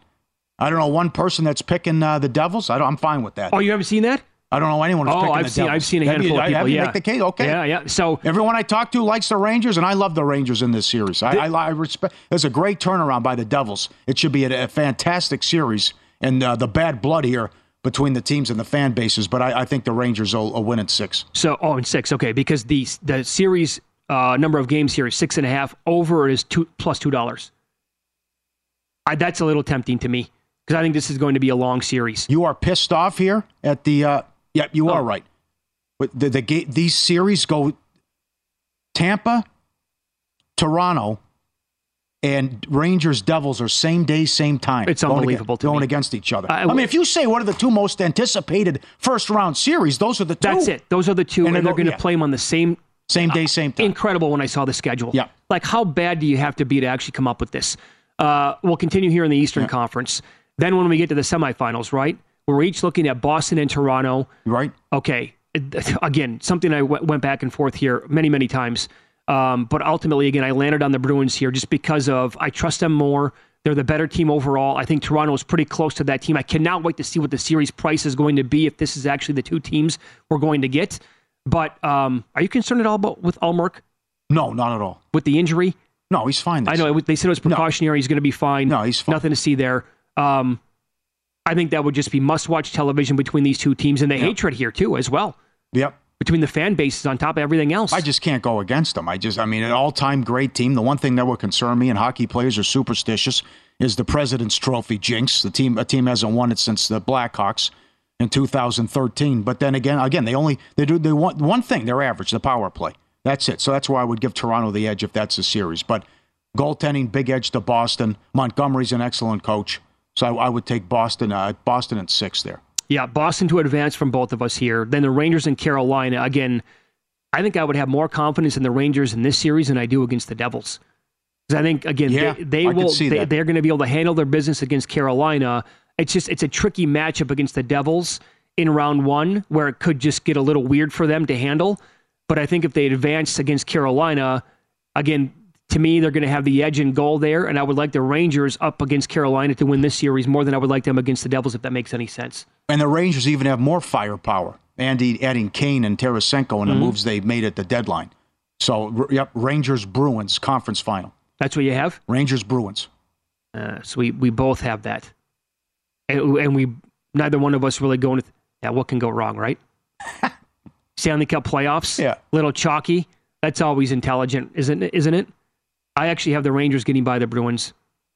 I don't know one person that's picking uh, the Devils. I don't, I'm fine with that. Oh, you haven't seen that? I don't know anyone who's Oh, picking I've the seen- Devils. I've seen a Have handful you, of people, Have you yeah. make the case? Okay. Yeah, yeah. So Everyone I talk to likes the Rangers, and I love the Rangers in this series. I, I, I respect. It's a great turnaround by the Devils. It should be a, a fantastic series, and uh, the bad blood here between the teams and the fan bases. But I, I think the Rangers will, will win in six. So, oh, in six. Okay, because the the series uh, number of games here is six and a half. Over is two plus two dollars. I, that's a little tempting to me because I think this is going to be a long series. You are pissed off here at the. Uh, yeah, you are Oh. right. But the, the these series go Tampa, Toronto, and Rangers Devils are same day, same time. It's going unbelievable to going me. against each other. I- I, mean, if you say what are the two most anticipated first round series, those are the two. That's it. Those are the two, And and, they they're go- going to yeah. play them on the same. Same day, same time. Incredible when I saw the schedule. Yeah. Like, how bad do you have to be to actually come up with this? Uh, we'll continue here in the Eastern Conference. Then, when we get to the semifinals, right? We're each looking at Boston and Toronto. Right. okay, <laughs> again, something I w- went back and forth here many, many times. Um, but ultimately, again, I landed on the Bruins here just because of I trust them more. They're the better team overall. I think Toronto is pretty close to that team. I cannot wait to see what the series price is going to be if this is actually the two teams we're going to get. But um, are you concerned at all about with Ullmark No, not at all. with the injury? No, he's fine. I know they said it was precautionary. No. He's going to be fine. No, he's fine. Nothing to see there. Um, I think that would just be must-watch television between these two teams, and the yep. hatred here too, as well. Yep. Between the fan bases on top of everything else. I just can't go against them. I just, I mean, an all-time great team. The one thing that would concern me, and hockey players are superstitious, is the President's Trophy jinx. The team, a team hasn't won it since the Blackhawks in 2013. But then again, again, they only they do they want one thing. They're average, the power play. That's it. So that's why I would give Toronto the edge if that's the series. But goaltending, big edge to Boston. Montgomery's an excellent coach. So I, I would take Boston, uh, Boston at six there. Yeah, Boston to advance from both of us here. Then the Rangers and Carolina. Again, I think I would have more confidence in the Rangers in this series than I do against the Devils. Because I think again, yeah, they, they will they, they're going to be able to handle their business against Carolina. It's just it's a tricky matchup against the Devils in round one, where it could just get a little weird for them to handle. But I think if they advance against Carolina, again, to me, they're going to have the edge in goal there, and I would like the Rangers up against Carolina to win this series more than I would like them against the Devils, if that makes any sense. And the Rangers even have more firepower, Andy adding Kane and Tarasenko the mm-hmm. moves they made at the deadline. So, yep, Rangers Bruins conference final. That's what you have. Rangers Bruins. Uh, so we we both have that, and, and we neither one of us really going. To, yeah, what can go wrong, right? <laughs> Stanley Cup playoffs. Yeah, little chalky. That's always intelligent, isn't it? Isn't it? I actually have the Rangers getting by the Bruins.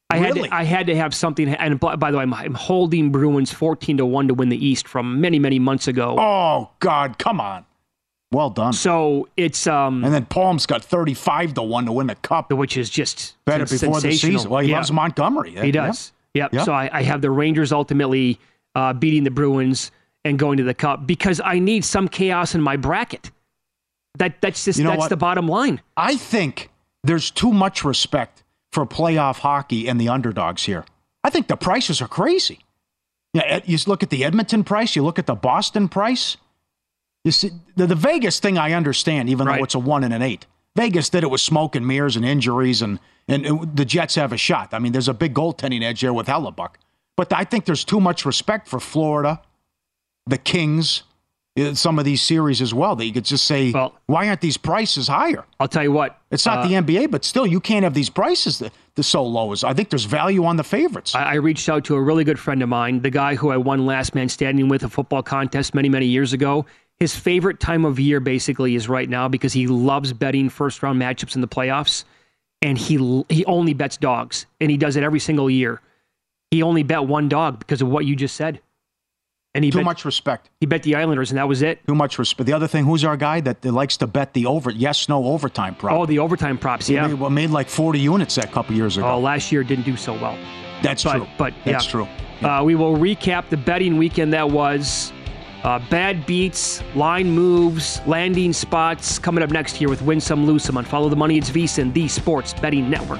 I really? had to, I had to have something. And by the way, I'm, I'm holding Bruins 14 to one to win the East from many many months ago. Oh God, come on. Well done. So it's um, and then Palm's got thirty-five to one to win the cup, which is just better before the season. Well, he yeah. loves Montgomery. He does. Yep. yep. So I, I, have the Rangers ultimately uh, beating the Bruins and going to the cup because I need some chaos in my bracket. That that's just you know that's what? the bottom line. I think there's too much respect for playoff hockey and the underdogs here. I think the prices are crazy. Yeah, you look at the Edmonton price, you look at the Boston price. You see, the, the Vegas thing I understand, even right. though it's a one and an eight. Vegas did it with smoke and mirrors and injuries, and, and, and the Jets have a shot. I mean, there's a big goaltending edge there with Hellebuyck. But I think there's too much respect for Florida, the Kings, some of these series as well that you could just say, well, why aren't these prices higher? I'll tell you what. It's not uh, the NBA, but still, you can't have these prices that, that so low. As I think there's value on the favorites. I, I, reached out to a really good friend of mine, the guy who I won last man standing with a football contest many, many years ago his favorite time of year basically is right now because he loves betting first round matchups in the playoffs and he he only bets dogs and he does it every single year. He only bet one dog because of what you just said. And he too bet, much respect. He bet the Islanders, and that was it. Too much respect. The other thing, who's our guy that likes to bet the over yes no overtime prop? Oh, the overtime props. Yeah, he made, made like forty units that couple years ago. Oh, last year didn't do so well. That's but, true. But that's yeah. true. Yeah. Uh, we will recap the betting weekend that was. Uh, bad beats, line moves, landing spots coming up next year with Win Some Lose Some on Follow the Money. It's VSIN, the Sports Betting Network.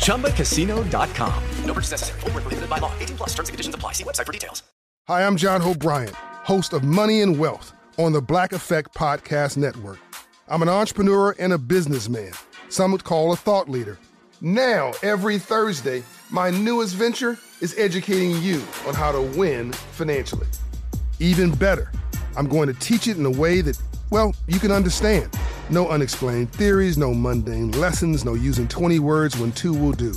ChumbaCasino.com. No purchase necessary. Full prohibited by law. 18 plus terms and conditions apply. See website for details. Hi, I'm John Hope Bryant, host of Money and Wealth on the Black Effect Podcast Network. I'm an entrepreneur and a businessman. Some would call a thought leader. Now, every Thursday, my newest venture is educating you on how to win financially. Even better, I'm going to teach it in a way that, well, you can understand. No unexplained theories, no mundane lessons, no using 20 words when two will do.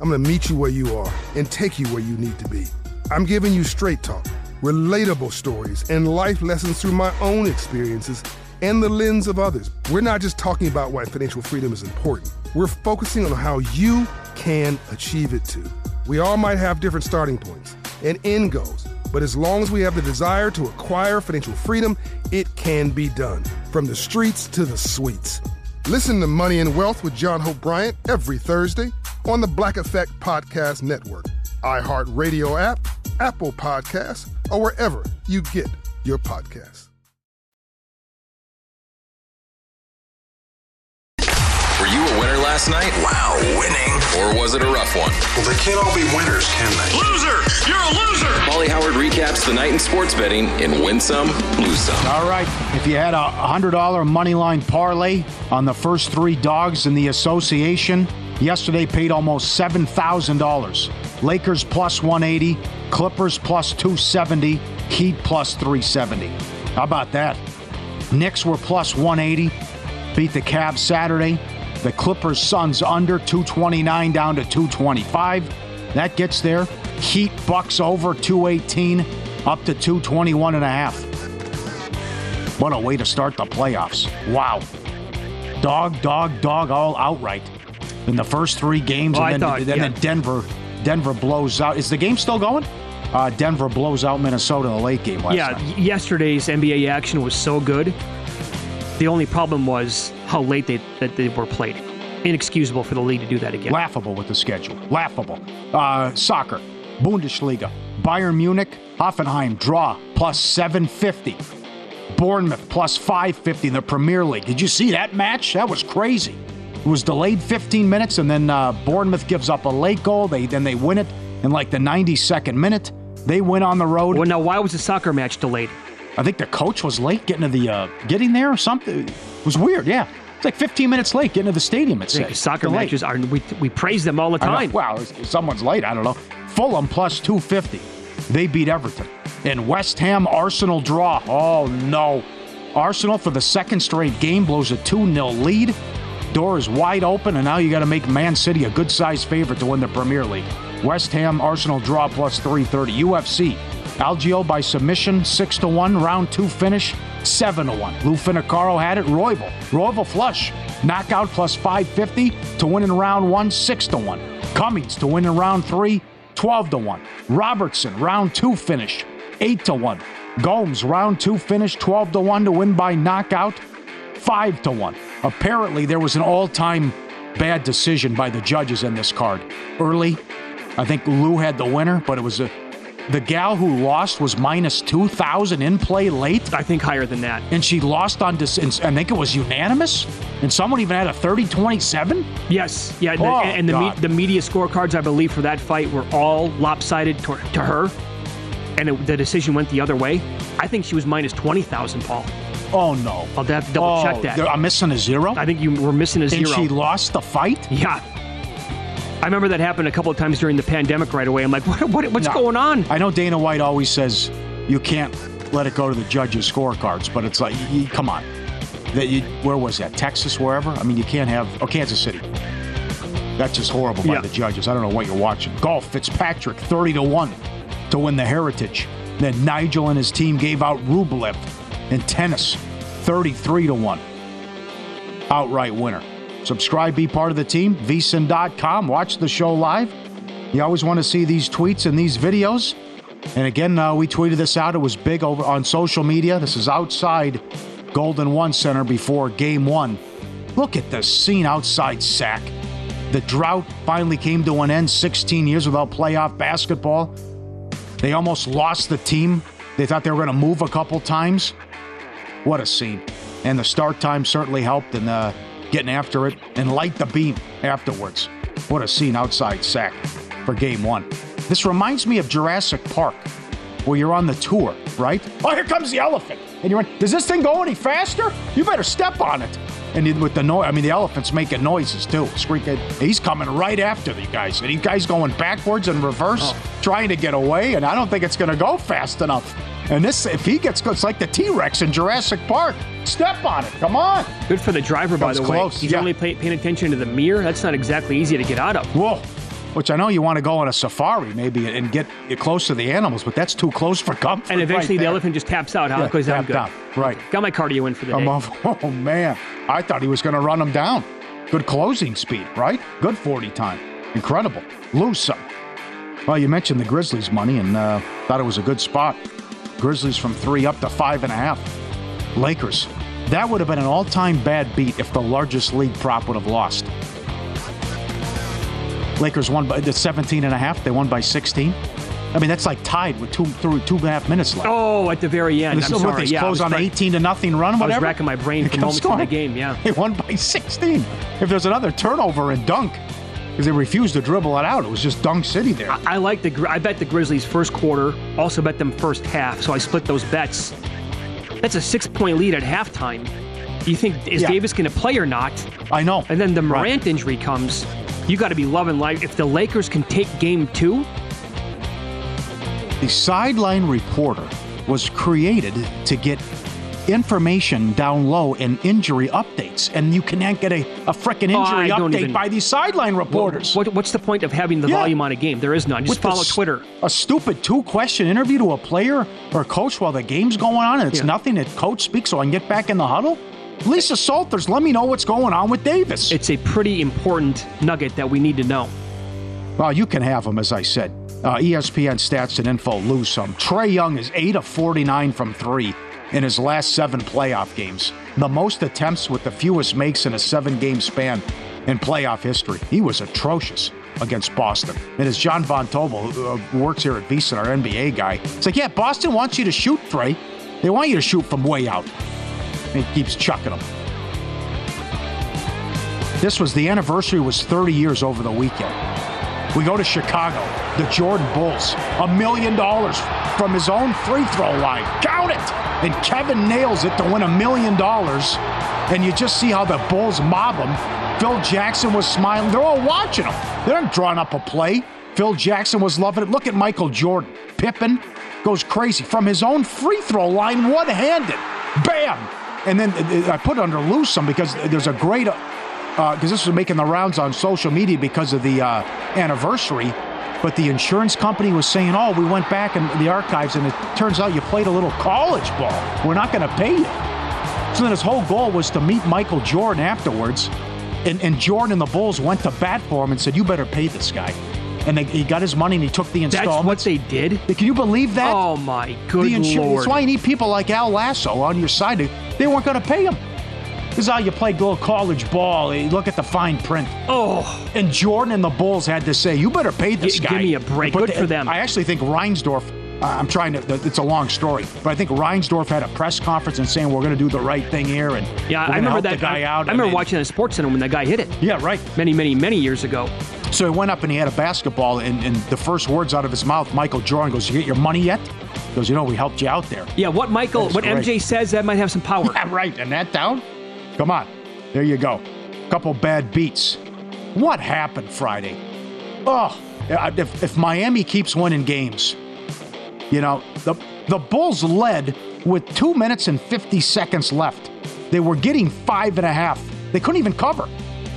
I'm to meet you where you are and take you where you need to be. I'm giving you straight talk, relatable stories, and life lessons through my own experiences and the lens of others. We're not just talking about why financial freedom is important, we're focusing on how you can achieve it too. We all might have different starting points and end goals, but as long as we have the desire to acquire financial freedom, it can be done. From the streets to the suites. Listen to Money and Wealth with John Hope Bryant every Thursday on the Black Effect Podcast Network, iHeartRadio app, Apple Podcasts, or wherever you get your podcasts. Last night? Wow, winning. Or was it a rough one? Well, they can't all be winners, can they? Loser! You're a loser! Pauly Howard recaps the night in sports betting in Win Some, Lose Some. All right. If you had a $100 money line parlay on the first three dogs in the association, yesterday paid almost $7,000. Lakers plus 180, Clippers plus 270, Heat plus 370. How about that? Knicks were plus 180, beat the Cavs Saturday. The Clippers Suns under 229 down to 225. That gets there. Heat Bucks over 218 up to 221 and a half. What a way to start the playoffs. Wow. Dog, dog, dog all outright in the first three games Well, I and then, thought, then, yeah. then Denver Denver blows out. Is the game still going? Uh, Denver blows out Minnesota in the late game last yeah, night. yesterday's NBA action was so good. The only problem was how late they that they were played. Inexcusable for the league to do that again. Laughable with the schedule. Laughable. Uh, soccer, Bundesliga, Bayern Munich, Hoffenheim draw plus 750. Bournemouth plus 550 in the Premier League. Did you see that match? That was crazy. It was delayed 15 minutes, and then uh, Bournemouth gives up a late goal. They then they win it in like the 92nd minute. They win on the road. Well, now why was the soccer match delayed? I think the coach was late getting to the uh, getting there or something. It was weird. Yeah, it's like 15 minutes late getting to the stadium. It Yeah, soccer matches are we, we praise them all the time. Well, someone's late. I don't know. Fulham plus 250. They beat Everton. And West Ham Arsenal draw. Oh, no. Arsenal for the second straight game blows a 2 0 lead. Door is wide open, and now you got to make Man City a good sized favorite to win the Premier League. West Ham Arsenal draw plus 330. UFC. Algeo by submission, 6 to 1. Round 2 finish, 7 to 1. Lou Finocchiaro had it. Royval. Royval flush. Knockout plus 550 to win in round 1, 6 to 1. Cummings to win in round 3, 12 to 1. Robertson, round 2 finish, 8 to 1. Gomes, round 2 finish, 12 to 1 to win by knockout, 5 to 1. Apparently, there was an all time bad decision by the judges in this card. Early, I think Lou had the winner, but it was a. The gal who lost was minus 2,000 in play late. I think higher than that. And she lost on, dis- I think it was unanimous. And someone even had a 30 27. Yes, yeah, the, Oh, and the, me, the media scorecards, I believe, for that fight were all lopsided to, to her, and it, the decision went the other way. I think she was minus twenty thousand, Paul. Oh, no. I'll have to double Oh, check that. I'm missing a zero? I think you were missing a And zero. she lost the fight? Yeah. I remember that happened a couple of times during the pandemic right away. I'm like, <laughs> what, what, what's No. going on? I know Dana White always says you can't let it go to the judges' scorecards, but it's like, you, come on. That you, where was that? Texas, wherever? I mean, you can't have, oh, Kansas City. That's just horrible by Yeah. the judges. I don't know what you're watching. Golf, Fitzpatrick, 30 to 1 to win the Heritage. Then Nigel and his team gave out Rublev. In tennis, 33 to 1. Outright winner. Subscribe, be part of the team, vsin.com. Watch the show live. You always want to see these tweets and these videos. And again, uh, we tweeted this out. It was big over on social media. This is outside Golden One Center before game one. Look at the scene outside SAC. The drought finally came to an end 16 years without playoff basketball. They almost lost the team. They thought they were going to move a couple times. What a scene. And the start time certainly helped in uh, getting after it and light the beam afterwards. What a scene outside SAC for game one. This reminds me of Jurassic Park. where you're on the tour, right? Oh, here comes the elephant. And you're in, does this thing go any faster? You better step on it. And with the noise, I mean, the elephant's making noises too, squeaking. He's coming right after the guys. And these guys going backwards and reverse, Oh. trying to get away. And I don't think it's going to go fast enough. And this, if he gets good, it's like the T Rex in Jurassic Park. Step on it. Come on. Good for the driver, by Comes the way. close, He's yeah. only pay, paying attention to the mirror. That's not exactly easy to get out of. Whoa. Which I know you want to go on a safari maybe and get close to the animals, but that's too close for comfort. And eventually right the there. elephant just taps out. How Yeah, it goes down good. out. Right. Got my cardio in for the I'm day. off- <laughs> Oh man, I thought he was going to run him down. Good closing speed, right? Good 40 time. Incredible. Lose some. Well, you mentioned the Grizzlies money and uh, thought it was a good spot. Grizzlies from three up to five and a half. Lakers. That would have been an all-time bad beat if the largest league prop would have lost. Lakers won by the 17 and a half. They won by 16. I mean, that's like tied with two, through two and a half minutes left. Oh, at the very end. This I'm sorry. they yeah, I close was on cra- 18 to nothing run, Whatever. I was racking my brain for moments kept in the game. Yeah. They won by 16. If there's another turnover and dunk, because they refused to dribble it out, it was just dunk city there. I like the. I bet the Grizzlies first quarter. Also bet them first half. So I split those bets. That's a six-point lead at halftime. You think is Yeah. Davis going to play or not? I know. And then the Morant injury comes. You got to be loving life. If the Lakers can take Game Two, The sideline reporter was created to get information down low and injury updates, and you can't get a, a frickin' Oh, injury don't update even- by these sideline reporters. what, what's the point of having the Yeah. volume on a game? There is none. Just With follow s- Twitter. A stupid two question interview to a player or a coach while the game's going on and it's Yeah. nothing that coach speaks so I can get back in the huddle? Lisa Salters, let me know what's going on with Davis. It's a pretty important nugget that we need to know. Well, you can have them, as I said. Uh, ESPN stats and info lose some. Trae Young is 8 of 49 from three in his last seven playoff games. The most attempts with the fewest makes in a seven game span in playoff history. He was atrocious against Boston. And as John Von Tobel, who uh, works here at VSIN, our NBA guy, it's like, yeah, Boston wants you to shoot, Trae. They want you to shoot from way out. And he keeps chucking them. This was the anniversary was 30 years over the weekend. We go to Chicago, the Jordan Bulls, a million dollars from his own free throw line. It! And Kevin nails it to win a million dollars. And you just see how the Bulls mob him. Phil Jackson was smiling. They're all watching him. They're not drawing up a play. Phil Jackson was loving it. Look at Michael Jordan. Pippen goes crazy from his own free throw line, one handed. Bam! And then uh, I put under Lewsome because there's a great because this was making the rounds on social media because of the uh, anniversary. But the insurance company was saying, "Oh, we went back in the archives, and it turns out you played a little college ball. We're not going to pay you." So then his whole goal was to meet Michael Jordan afterwards, and, and Jordan and the Bulls went to bat for him and said, "You better pay this guy." And they, he got his money and he took the That's what they did. Can you believe that? Oh my good the insu- lord! That's why you need people like Al Lasso on your side. They weren't going to pay him. This is how you play little college ball. You look at the fine print. Oh, And Jordan and the Bulls had to say, "You better pay this Gi- guy." give me a break. But Good the- for them. I actually think Reinsdorf. I'm trying to. It's a long story, but I think Reinsdorf had a press conference and saying we're going to do the right thing here, and yeah, I remember that the guy I, out. I remember watching on Sports Center when that guy hit it. Yeah, right. Many, many, many years ago. So he went up and he had a basketball, and, and the first words out of his mouth, Michael Jordan goes, "You get your money yet?" He goes, "You know, we helped you out there." Yeah, what Michael, what great. MJ says, that might have some power. <laughs> Yeah, right. And that down? Come on. There you go. Couple bad beats. What happened Friday? Oh, if, if Miami keeps winning games, you know, the, the Bulls led with two minutes and 50 seconds left. They were getting five and a half. They couldn't even cover.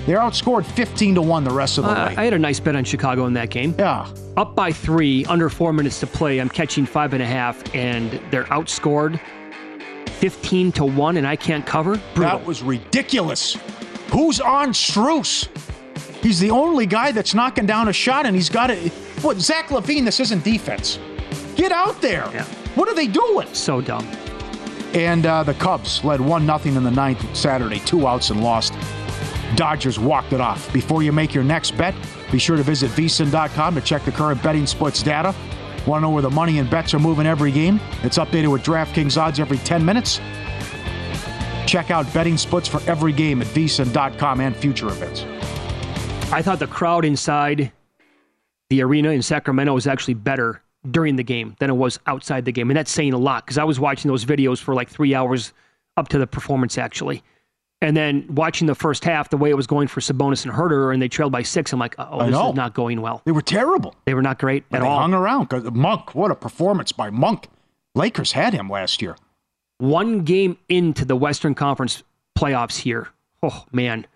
They're outscored 15 to 1 the rest of the Uh, way. I had a nice bet on Chicago in that game. Yeah. Up by three, under four minutes to play. I'm catching five and a half, and they're outscored 15 to one, and I can't cover. Brutal. That was ridiculous. Who's on Struce? He's the only guy that's knocking down a shot, and he's got it. What, Zach LaVine, this isn't defense. Get out there. Yeah. What are they doing? So dumb. And uh, the Cubs led 1 0 in the ninth Saturday, two outs and lost. Dodgers walked it off. Before you make your next bet, be sure to visit vsin.com to check the current betting splits data. Want to know where the money and bets are moving every game? It's updated with DraftKings odds every 10 minutes. Check out betting splits for every game at vsin.com and future events. I thought the crowd inside the arena in Sacramento was actually better during the game than it was outside the game. And that's saying a lot because I was watching those videos for like three hours up to the performance, actually. And then watching the first half, the way it was going for Sabonis and Huerter, and they trailed by six, I'm like, oh, this is not going well. They were terrible. They were not great But at they all. hung around. Monk, what a performance by Monk. Lakers had him last year. One game into the Western Conference playoffs here. Oh, man.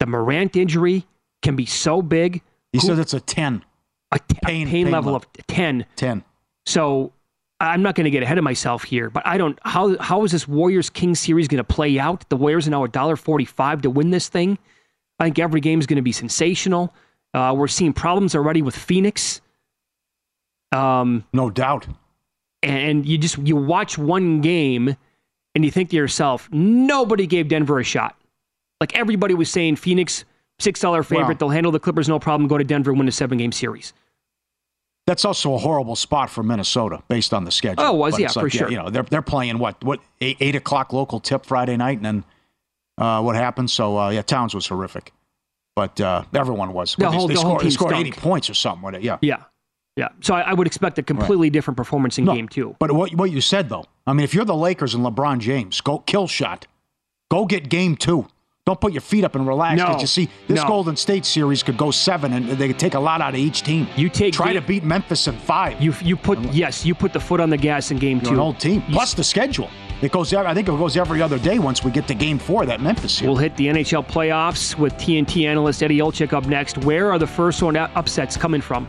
The Morant injury can be so big. He Who- said it's a 10. a t- a pain- pain, pain level level. of 10. 10. So I'm not going to get ahead of myself here, but I don't. How how is this Warriors King series going to play out? The Warriors are now a dollar forty-five to win this thing. I think every game is going to be sensational. Uh, we're seeing problems already with Phoenix. Um, no doubt. And you just you watch one game, and you think to yourself, nobody gave Denver a shot. Like everybody was saying, Phoenix six dollar favorite. Well- they'll handle the Clippers no problem. Go to Denver, win a seven game series. That's also a horrible spot for Minnesota based on the schedule. Oh, was, But yeah, it's for sure. You know, they're they're playing what what eight, eight o'clock local tip Friday night, and then uh, what happened? So uh, yeah, Towns was horrific, but uh, everyone was. The whole- they, the whole scored, they scored stunk. eighty points or something with it. Yeah. Yeah, yeah. So I, I would expect a completely different performance in No, game two. But what what you said though, I mean, if you're the Lakers and LeBron James, go kill shot, go get game two. Don't put your feet up and relax because No, you see this no. Golden State series could go seven and they could take a lot out of each team. You take try game- to beat Memphis in five. You you put yes, you put the foot on the gas in game two. an old team. Plus the schedule. It goes. I think it goes every other day once we get to Game Four. That Memphis series. We'll hit the NHL playoffs with TNT analyst Eddie Olczyk up next. Where are the first one upsets coming from?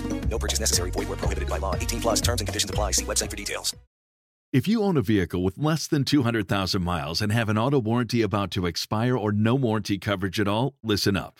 No purchase necessary. Void where prohibited by law. 18 plus terms and conditions apply. See website for details. If you own a vehicle with less than 200,000 miles and have an auto warranty about to expire or no warranty coverage at all, listen up.